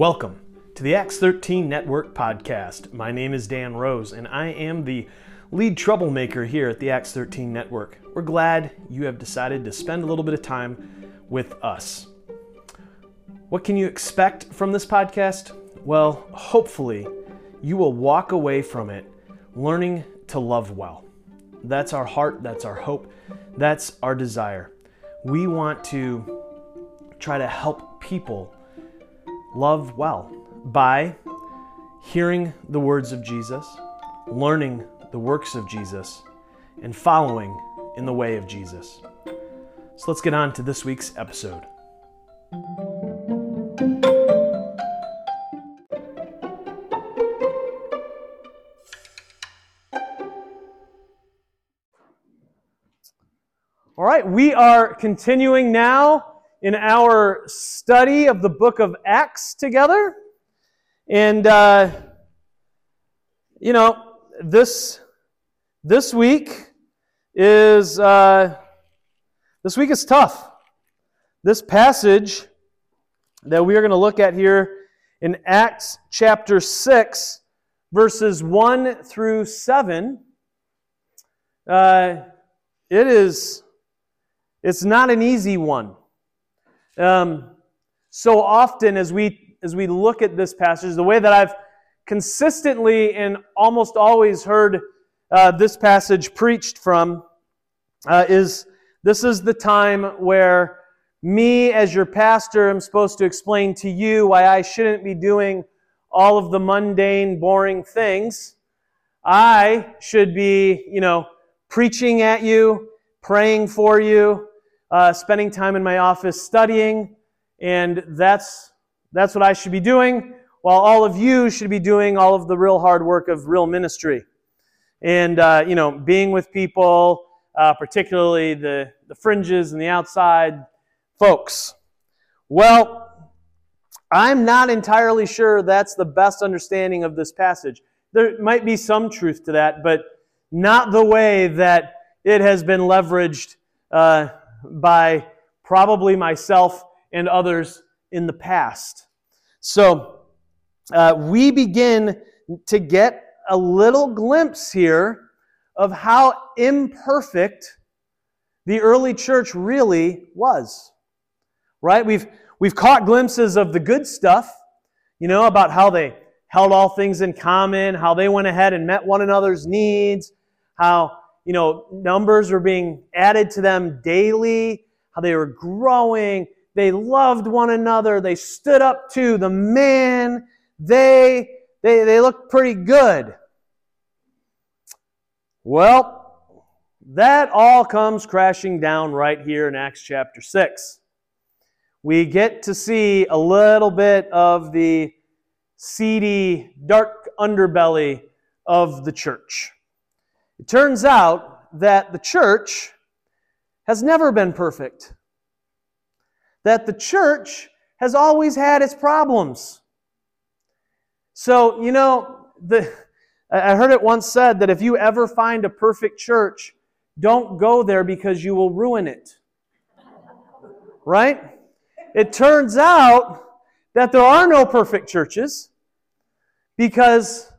Welcome to the Acts 13 Network podcast. My name is Dan Rose, and I am the lead troublemaker here at the Acts 13 Network. We're glad you have decided to spend a little bit of time with us. What can you expect from this podcast? Well, hopefully, you will walk away from it learning to love well. That's our heart, that's our hope, that's our desire. We want to try to help people love well by hearing the words of Jesus, learning the works of Jesus, and following in the way of Jesus. So let's get on to this week's episode. All right, we are continuing now in our study of the book of Acts together. And, uh, you know, this, this week is, uh, this week is tough. This passage that we are going to look at here in Acts chapter 6, verses 1 through 7, uh, it is, it's not an easy one. Um, so often, as we as we look at this passage, the way that I've consistently and almost always heard uh, this passage preached from uh, is this is the time where me, as your pastor, am supposed to explain to you why I shouldn't be doing all of the mundane, boring things. I should be, you know, preaching at you, praying for you, uh, spending time in my office studying, and that's, that's what I should be doing, while all of you should be doing all of the real hard work of real ministry. And, uh, you know, being with people, uh, particularly the, the fringes and the outside folks. Well, I'm not entirely sure that's the best understanding of this passage. There might be some truth to that, but not the way that it has been leveraged uh, by probably myself and others in the past. So uh, we begin to get a little glimpse here of how imperfect the early church really was. Right? We've, we've caught glimpses of the good stuff, you know, about how they held all things in common, how they went ahead and met one another's needs, how you know, numbers were being added to them daily, how they were growing. They loved one another. They stood up to the man. They, they, they looked pretty good. Well, that all comes crashing down right here in Acts chapter 6. We get to see a little bit of the seedy, dark underbelly of the church. It turns out that the church has never been perfect, that the church has always had its problems. So, you know, the, I heard it once said that if you ever find a perfect church, don't go there because you will ruin it. Right? It turns out that there are no perfect churches because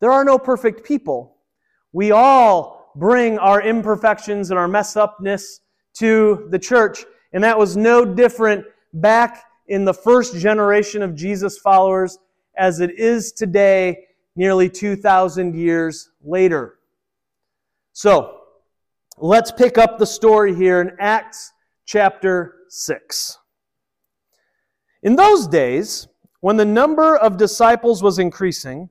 there are no perfect people. We all bring our imperfections and our mess upness to the church. And that was no different back in the first generation of Jesus followers as it is today, nearly 2,000 years later. So, let's pick up the story here in Acts chapter 6. In those days, when the number of disciples was increasing,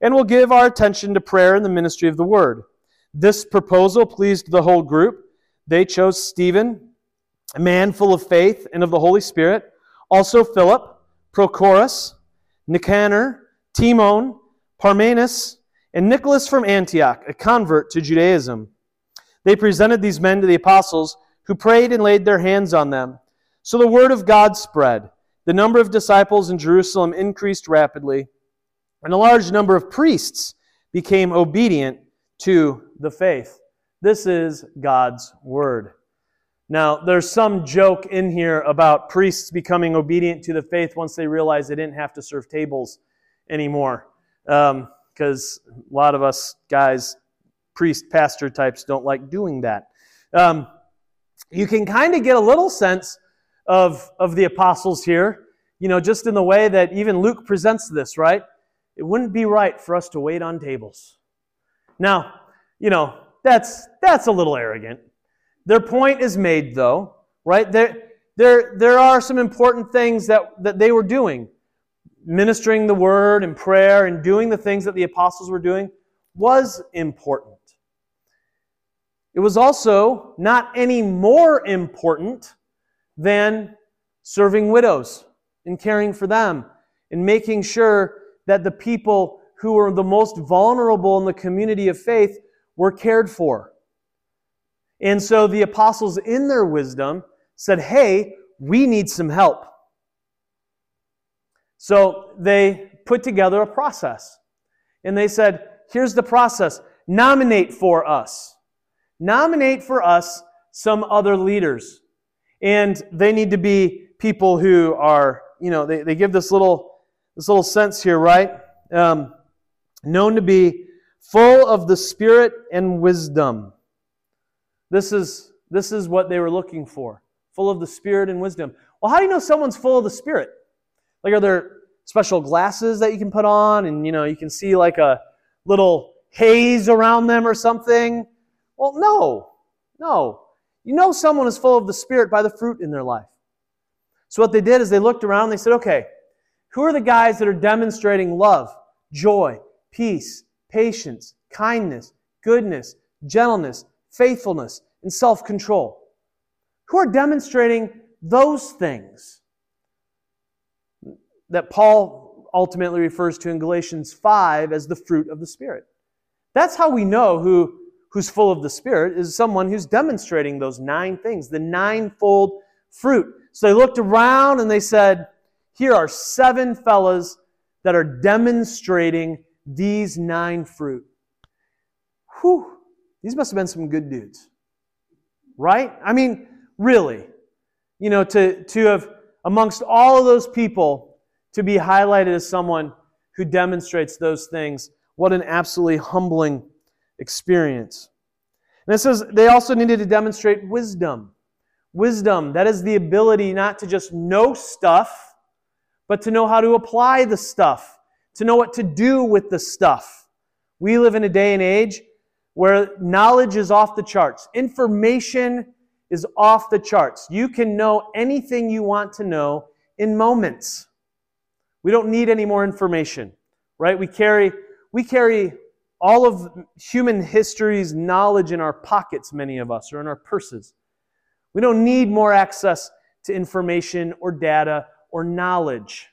and we'll give our attention to prayer and the ministry of the word. This proposal pleased the whole group. They chose Stephen, a man full of faith and of the Holy Spirit, also Philip, Prochorus, Nicanor, Timon, Parmenas, and Nicholas from Antioch, a convert to Judaism. They presented these men to the apostles, who prayed and laid their hands on them. So the word of God spread. The number of disciples in Jerusalem increased rapidly, and a large number of priests became obedient to the faith. This is God's word. Now, there's some joke in here about priests becoming obedient to the faith once they realized they didn't have to serve tables anymore. Because um, a lot of us guys, priest, pastor types, don't like doing that. Um, you can kind of get a little sense of, of the apostles here, you know, just in the way that even Luke presents this, right? It wouldn't be right for us to wait on tables. Now, you know, that's, that's a little arrogant. Their point is made, though, right? There, there, there are some important things that, that they were doing. Ministering the word and prayer and doing the things that the apostles were doing was important. It was also not any more important than serving widows and caring for them and making sure that the people who were the most vulnerable in the community of faith were cared for. And so the apostles, in their wisdom, said, Hey, we need some help. So they put together a process. And they said, Here's the process nominate for us. Nominate for us some other leaders. And they need to be people who are, you know, they, they give this little, this little sense here, right? Um, known to be full of the Spirit and wisdom. This is, this is what they were looking for full of the Spirit and wisdom. Well, how do you know someone's full of the Spirit? Like, are there special glasses that you can put on and, you know, you can see like a little haze around them or something? Well, no, no. You know someone is full of the Spirit by the fruit in their life. So, what they did is they looked around and they said, okay, who are the guys that are demonstrating love, joy, peace, patience, kindness, goodness, gentleness, faithfulness, and self control, who are demonstrating those things that Paul ultimately refers to in Galatians 5 as the fruit of the Spirit. That's how we know who, who's full of the Spirit is someone who's demonstrating those nine things, the ninefold fruit. So they looked around and they said, Here are seven fellas that are demonstrating these nine fruit. Whew. These must have been some good dudes. Right? I mean, really. You know, to, to have, amongst all of those people, to be highlighted as someone who demonstrates those things, what an absolutely humbling experience. And it says they also needed to demonstrate wisdom. Wisdom, that is the ability not to just know stuff, but to know how to apply the stuff, to know what to do with the stuff. We live in a day and age where knowledge is off the charts. Information is off the charts. You can know anything you want to know in moments. We don't need any more information, right? We carry, we carry all of human history's knowledge in our pockets, many of us, or in our purses. We don't need more access to information or data or knowledge.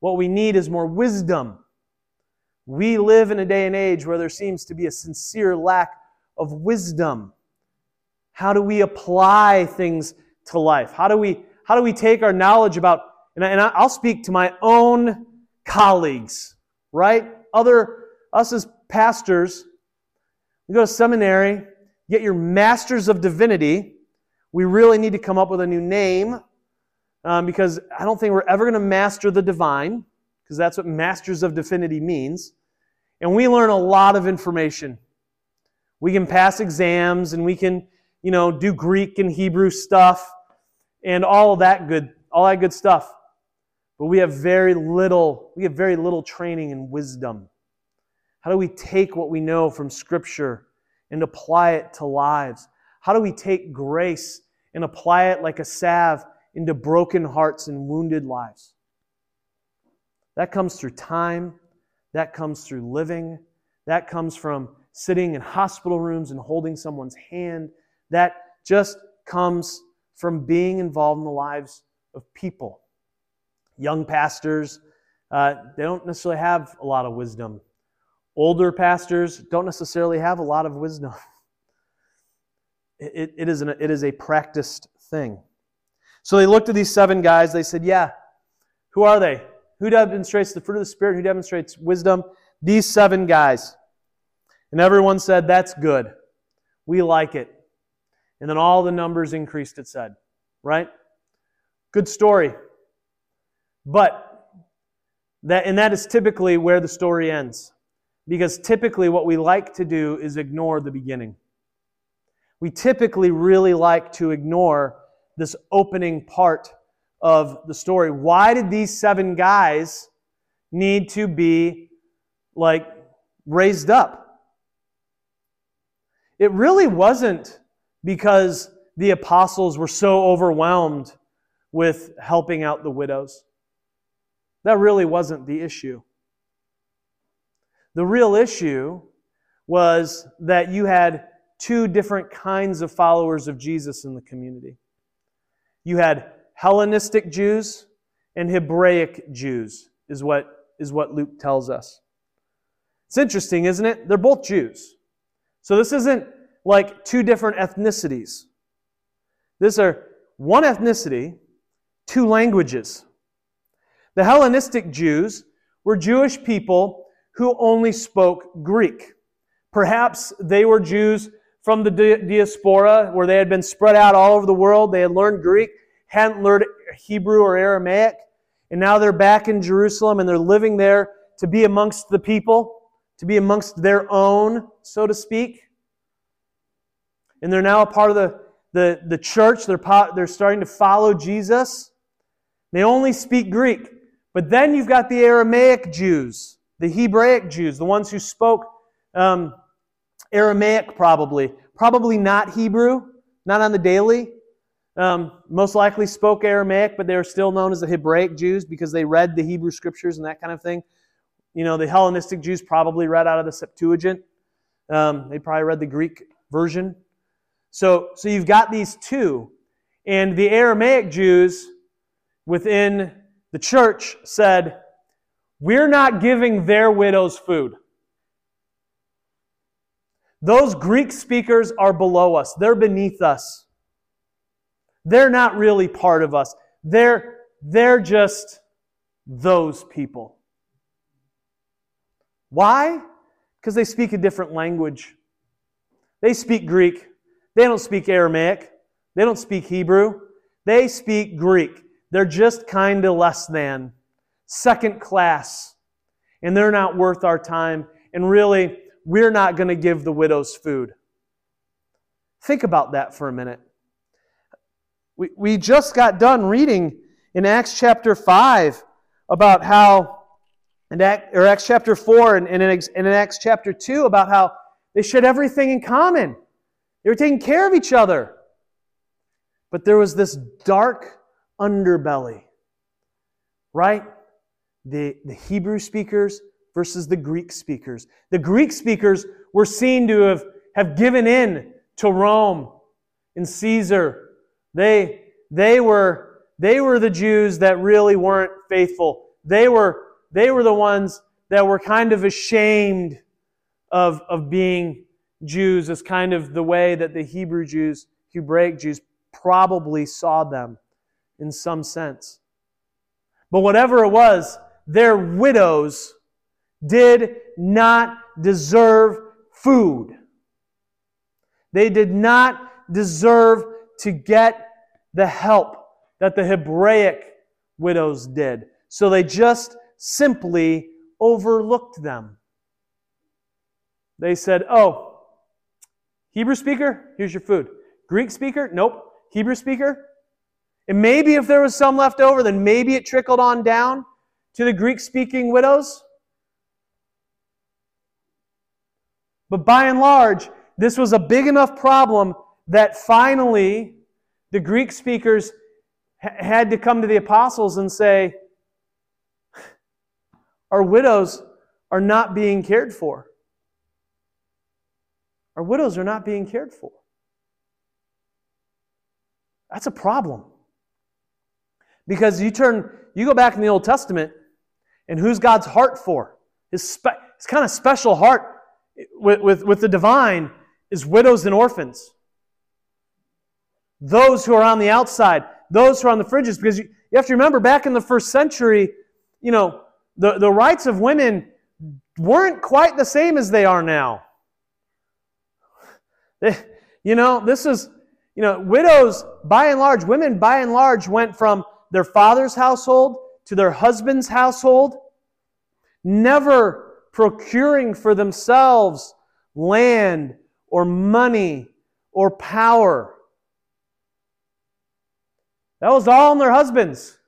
What we need is more wisdom we live in a day and age where there seems to be a sincere lack of wisdom. How do we apply things to life? How do we, how do we take our knowledge about, and, I, and I'll speak to my own colleagues, right? Other, us as pastors, you go to seminary, get your master's of divinity. We really need to come up with a new name um, because I don't think we're ever going to master the divine because that's what masters of divinity means. And we learn a lot of information. We can pass exams and we can, you know, do Greek and Hebrew stuff and all of that good, all that good stuff. But we have very little, we have very little training in wisdom. How do we take what we know from Scripture and apply it to lives? How do we take grace and apply it like a salve into broken hearts and wounded lives? That comes through time that comes through living. That comes from sitting in hospital rooms and holding someone's hand. That just comes from being involved in the lives of people. Young pastors, uh, they don't necessarily have a lot of wisdom older pastors don't necessarily have a lot of wisdom. It, it, is, an, it is a practiced thing. So they looked at these seven guys. They said, Yeah, who are they? Who demonstrates the fruit of the Spirit? Who demonstrates wisdom? These seven guys. And everyone said, That's good. We like it. And then all the numbers increased, it said. Right? Good story. But that and that is typically where the story ends. Because typically what we like to do is ignore the beginning. We typically really like to ignore this opening part of the story. Why did these seven guys need to be like raised up? It really wasn't because the apostles were so overwhelmed with helping out the widows. That really wasn't the issue. The real issue was that you had two different kinds of followers of Jesus in the community. You had Hellenistic Jews and Hebraic Jews, is what, is what Luke tells us. It's interesting, isn't it? They're both Jews. So this isn't like two different ethnicities. These are one ethnicity, two languages. The Hellenistic Jews were Jewish people who only spoke Greek. Perhaps they were Jews from the diaspora where they had been spread out all over the world. They had learned Greek, hadn't learned Hebrew or Aramaic, and now they're back in Jerusalem and they're living there to be amongst the people, to be amongst their own, so to speak. And they're now a part of the, the, the church. They're, they're starting to follow Jesus. They only speak Greek. But then you've got the Aramaic Jews, the Hebraic Jews, the ones who spoke um, Aramaic probably. Probably not Hebrew, not on the daily. Um, most likely spoke Aramaic, but they were still known as the Hebraic Jews because they read the Hebrew scriptures and that kind of thing. You know, the Hellenistic Jews probably read out of the Septuagint. Um, they probably read the Greek version. So, so you've got these two. And the Aramaic Jews within the church said, We're not giving their widows food. Those Greek speakers are below us, they're beneath us. They're not really part of us. They're, they're just those people. Why? Because they speak a different language. They speak Greek. They don't speak Aramaic. They don't speak Hebrew. They speak Greek. They're just kind of less than, second class. And they're not worth our time. And really, we're not going to give the widows food. Think about that for a minute. We, we just got done reading in Acts chapter 5 about how, in Act, or Acts chapter 4 and, and, in, and in Acts chapter 2 about how they shared everything in common. They were taking care of each other. But there was this dark underbelly, right? The, the Hebrew speakers versus the Greek speakers. The Greek speakers were seen to have, have given in to Rome and Caesar. They, they, were, they were the Jews that really weren't faithful. They were, they were the ones that were kind of ashamed of, of being Jews as kind of the way that the Hebrew Jews, Hebraic Jews, probably saw them in some sense. But whatever it was, their widows did not deserve food. They did not deserve to get the help that the Hebraic widows did. So they just simply overlooked them. They said, Oh, Hebrew speaker, here's your food. Greek speaker, nope. Hebrew speaker. And maybe if there was some left over, then maybe it trickled on down to the Greek speaking widows. But by and large, this was a big enough problem that finally the Greek speakers had to come to the apostles and say, Our widows are not being cared for. Our widows are not being cared for. That's a problem. Because you turn, you go back in the Old Testament, and who's God's heart for? His spe- his kind of special heart with, with, with the divine is widows and orphans. Those who are on the outside, those who are on the fringes, because you, you have to remember back in the first century, you know, the, the rights of women weren't quite the same as they are now. You know, this is, you know, widows, by and large, women by and large went from their father's household to their husband's household, never procuring for themselves land or money or power. That was all in their husbands.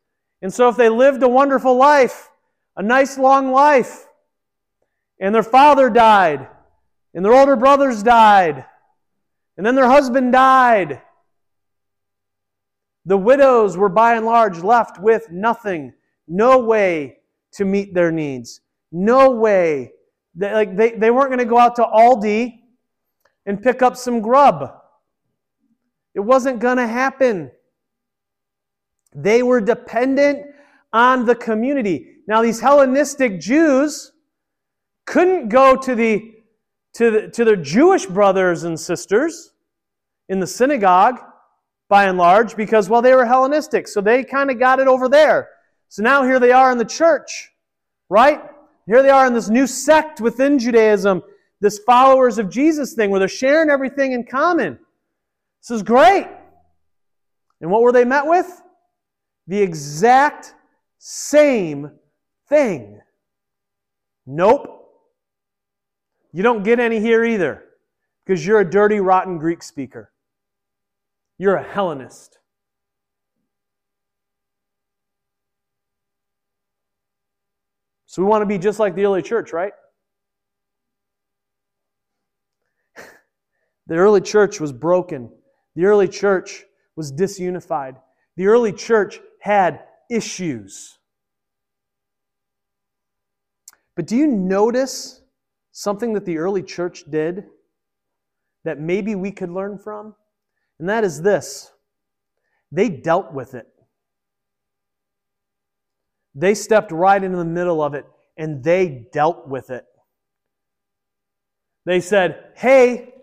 And so if they lived a wonderful life, a nice long life, and their father died, and their older brothers died, and then their husband died, the widows were by and large left with nothing, no way to meet their needs, no way. They, like they, they weren't going to go out to Aldi and pick up some grub. It wasn't going to happen. They were dependent on the community. Now, these Hellenistic Jews couldn't go to, the, to, the, to their Jewish brothers and sisters in the synagogue, by and large, because, well, they were Hellenistic. So they kind of got it over there. So now here they are in the church, right? Here they are in this new sect within Judaism, this followers of Jesus thing where they're sharing everything in common. This is great. And what were they met with? The exact same thing. Nope. You don't get any here either because you're a dirty, rotten Greek speaker. You're a Hellenist. So we want to be just like the early church, right? the early church was broken. The early church was disunified. The early church had issues. But do you notice something that the early church did that maybe we could learn from? And that is this they dealt with it. They stepped right into the middle of it and they dealt with it. They said, Hey,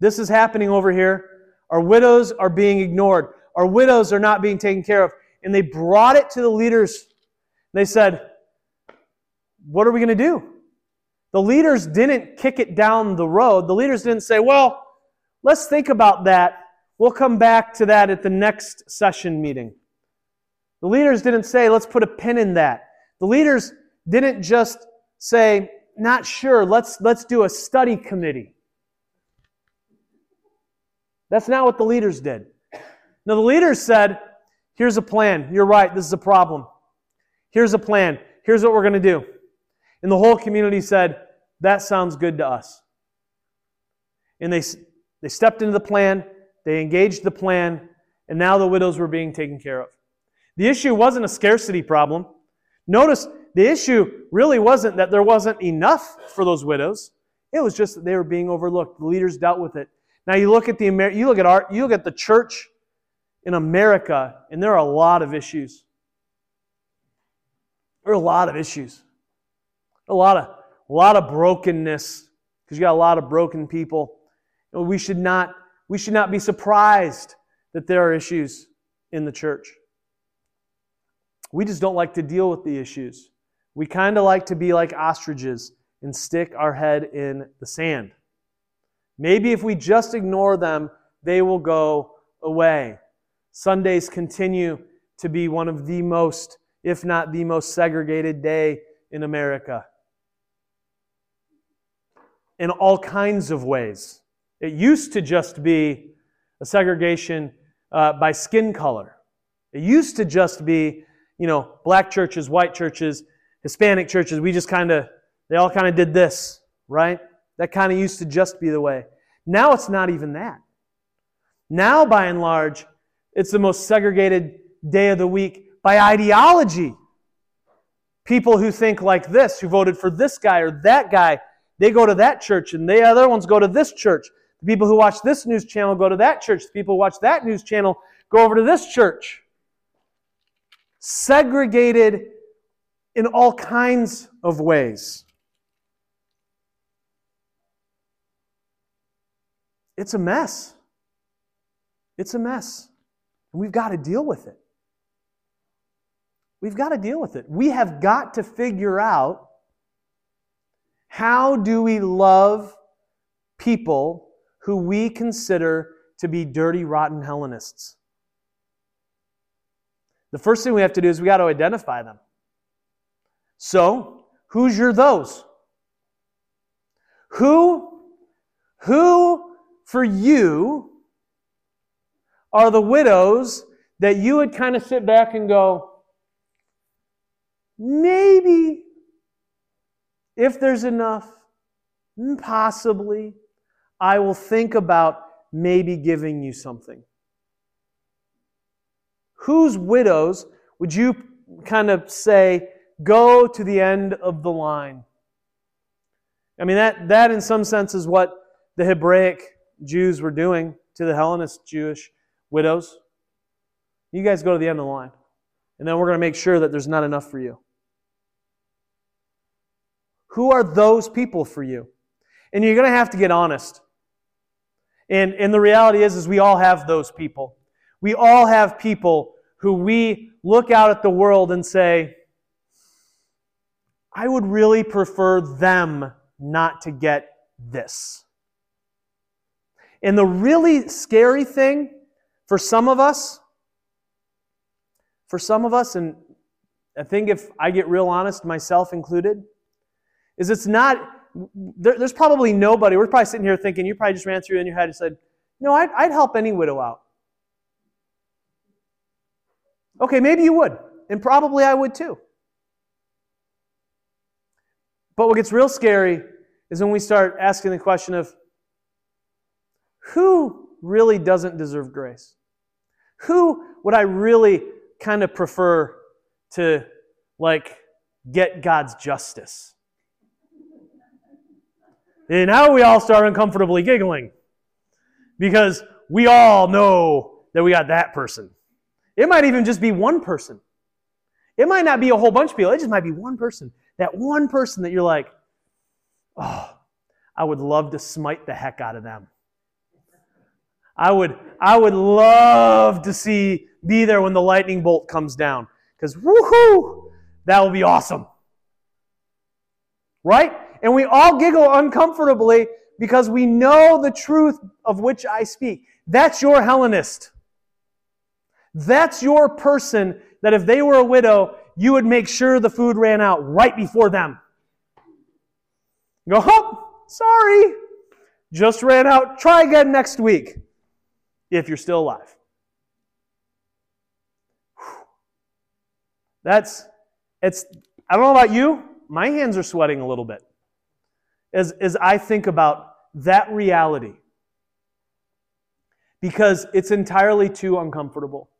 this is happening over here. Our widows are being ignored. Our widows are not being taken care of. And they brought it to the leaders. They said, What are we going to do? The leaders didn't kick it down the road. The leaders didn't say, Well, let's think about that. We'll come back to that at the next session meeting. The leaders didn't say, Let's put a pin in that. The leaders didn't just say, Not sure, let's, let's do a study committee. That's not what the leaders did. Now, the leaders said, Here's a plan. You're right, this is a problem. Here's a plan. Here's what we're going to do. And the whole community said, That sounds good to us. And they, they stepped into the plan, they engaged the plan, and now the widows were being taken care of. The issue wasn't a scarcity problem. Notice the issue really wasn't that there wasn't enough for those widows. It was just that they were being overlooked. The leaders dealt with it. Now you look at the you look at our you look at the church in America, and there are a lot of issues. There are a lot of issues. A lot of, a lot of brokenness, because you got a lot of broken people. we should not, we should not be surprised that there are issues in the church. We just don't like to deal with the issues. We kind of like to be like ostriches and stick our head in the sand. Maybe if we just ignore them, they will go away. Sundays continue to be one of the most, if not the most segregated day in America. In all kinds of ways. It used to just be a segregation uh, by skin color. It used to just be, you know, black churches, white churches, Hispanic churches. We just kind of, they all kind of did this, right? That kind of used to just be the way. Now it's not even that. Now, by and large, it's the most segregated day of the week by ideology. People who think like this, who voted for this guy or that guy, they go to that church, and the other ones go to this church. The people who watch this news channel go to that church. The people who watch that news channel go over to this church segregated in all kinds of ways. It's a mess. It's a mess. And we've got to deal with it. We've got to deal with it. We have got to figure out how do we love people who we consider to be dirty, rotten Hellenists? The first thing we have to do is we got to identify them. So, who's your those? Who, who for you are the widows that you would kind of sit back and go, maybe if there's enough, mm, possibly, I will think about maybe giving you something. Whose widows would you kind of say, go to the end of the line? I mean, that, that in some sense is what the Hebraic Jews were doing to the Hellenist Jewish widows. You guys go to the end of the line. And then we're going to make sure that there's not enough for you. Who are those people for you? And you're going to have to get honest. And, and the reality is, is we all have those people. We all have people who we look out at the world and say, I would really prefer them not to get this. And the really scary thing for some of us, for some of us, and I think if I get real honest, myself included, is it's not, there, there's probably nobody, we're probably sitting here thinking, you probably just ran through in your head and said, no, I'd, I'd help any widow out. Okay, maybe you would, and probably I would too. But what gets real scary is when we start asking the question of who really doesn't deserve grace? Who would I really kind of prefer to like get God's justice? And now we all start uncomfortably giggling because we all know that we got that person. It might even just be one person. It might not be a whole bunch of people, it just might be one person. That one person that you're like, oh, I would love to smite the heck out of them. I would, I would love to see be there when the lightning bolt comes down. Because woohoo, that will be awesome. Right? And we all giggle uncomfortably because we know the truth of which I speak. That's your Hellenist. That's your person that if they were a widow, you would make sure the food ran out right before them. go, oh, sorry, just ran out. Try again next week if you're still alive. That's, it's, I don't know about you, my hands are sweating a little bit as, as I think about that reality because it's entirely too uncomfortable.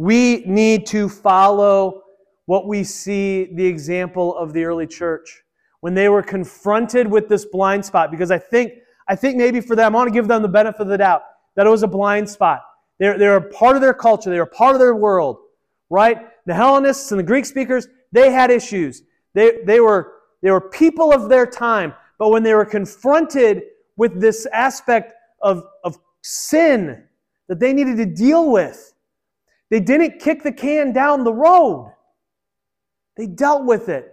We need to follow what we see the example of the early church when they were confronted with this blind spot because I think I think maybe for them I want to give them the benefit of the doubt that it was a blind spot. They're, they're a part of their culture, they're a part of their world, right? The Hellenists and the Greek speakers, they had issues. They, they were they were people of their time. But when they were confronted with this aspect of, of sin that they needed to deal with, they didn't kick the can down the road. They dealt with it.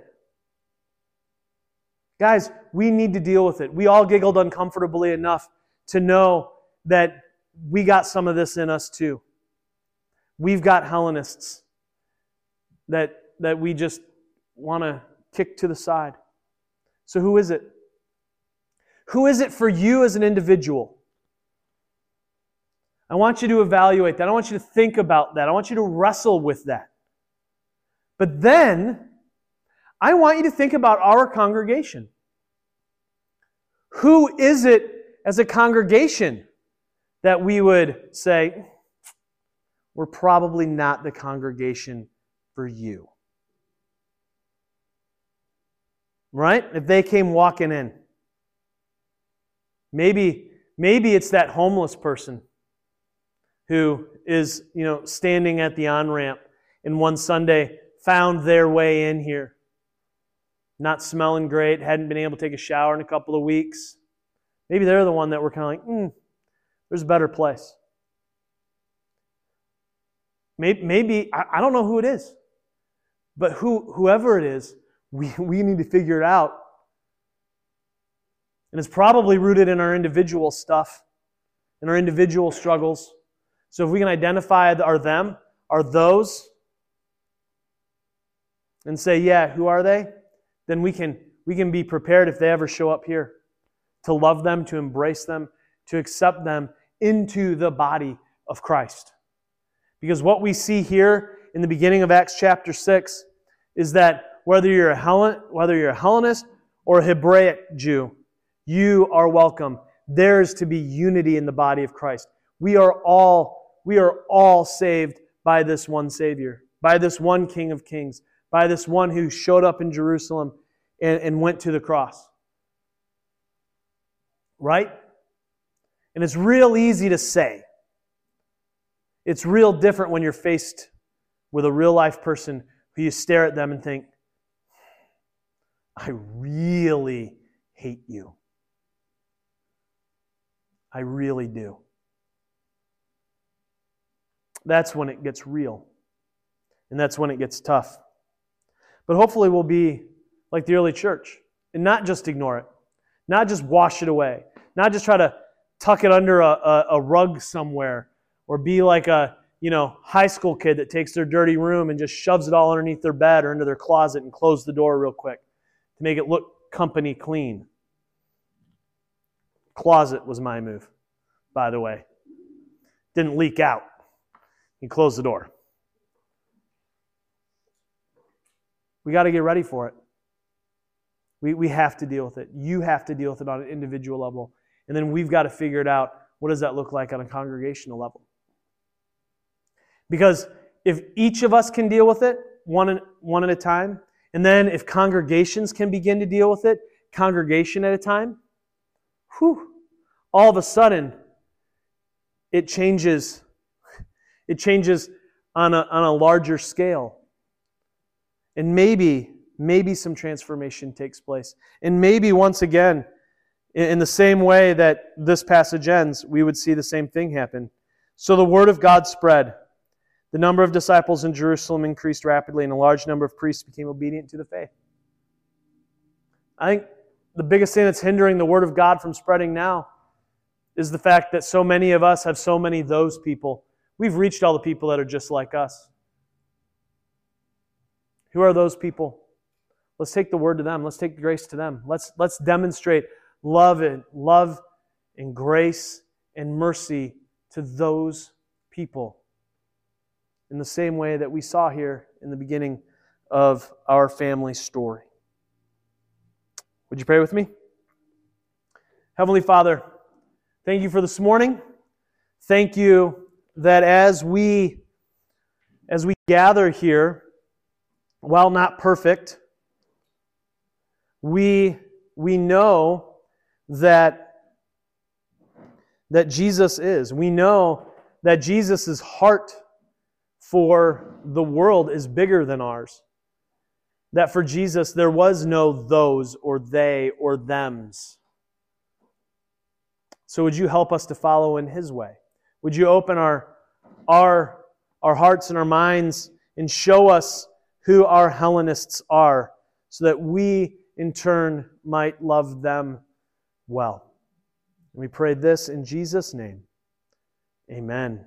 Guys, we need to deal with it. We all giggled uncomfortably enough to know that we got some of this in us too. We've got Hellenists that, that we just want to kick to the side. So, who is it? Who is it for you as an individual? I want you to evaluate that. I want you to think about that. I want you to wrestle with that. But then, I want you to think about our congregation. Who is it as a congregation that we would say, we're probably not the congregation for you? right? If they came walking in. Maybe, maybe it's that homeless person who is, you know, standing at the on-ramp and one Sunday found their way in here. Not smelling great, hadn't been able to take a shower in a couple of weeks. Maybe they're the one that we're kind of like, hmm, there's a better place. Maybe, maybe I, I don't know who it is, but who, whoever it is, we, we need to figure it out. And it's probably rooted in our individual stuff, in our individual struggles. So if we can identify are them, are those, and say, yeah, who are they? Then we can, we can be prepared if they ever show up here to love them, to embrace them, to accept them into the body of Christ. Because what we see here in the beginning of Acts chapter 6 is that whether you're a Hellen, whether you're a Hellenist or a Hebraic Jew, you are welcome. There's to be unity in the body of Christ. We are all we are all saved by this one Savior, by this one King of Kings, by this one who showed up in Jerusalem and, and went to the cross. Right? And it's real easy to say. It's real different when you're faced with a real life person who you stare at them and think, I really hate you. I really do. That's when it gets real. And that's when it gets tough. But hopefully, we'll be like the early church and not just ignore it, not just wash it away, not just try to tuck it under a, a, a rug somewhere or be like a you know high school kid that takes their dirty room and just shoves it all underneath their bed or into their closet and close the door real quick to make it look company clean. Closet was my move, by the way. Didn't leak out. You closed the door. We got to get ready for it. We, we have to deal with it. You have to deal with it on an individual level. And then we've got to figure it out. What does that look like on a congregational level? Because if each of us can deal with it one, one at a time, and then if congregations can begin to deal with it, congregation at a time, whew, all of a sudden it changes. It changes on a, on a larger scale. And maybe, maybe some transformation takes place. And maybe once again, in the same way that this passage ends, we would see the same thing happen. So the word of God spread. The number of disciples in Jerusalem increased rapidly, and a large number of priests became obedient to the faith. I think the biggest thing that's hindering the Word of God from spreading now is the fact that so many of us have so many those people. We've reached all the people that are just like us. Who are those people? Let's take the word to them. Let's take grace to them. Let's, let's demonstrate love and love and grace and mercy to those people in the same way that we saw here in the beginning of our family story. Would you pray with me? Heavenly Father, thank you for this morning. Thank you that as we as we gather here, while not perfect, we we know that that Jesus is. We know that Jesus' heart for the world is bigger than ours. That for Jesus, there was no those or they or thems. So, would you help us to follow in His way? Would you open our, our, our hearts and our minds and show us who our Hellenists are so that we, in turn, might love them well? And we pray this in Jesus' name. Amen.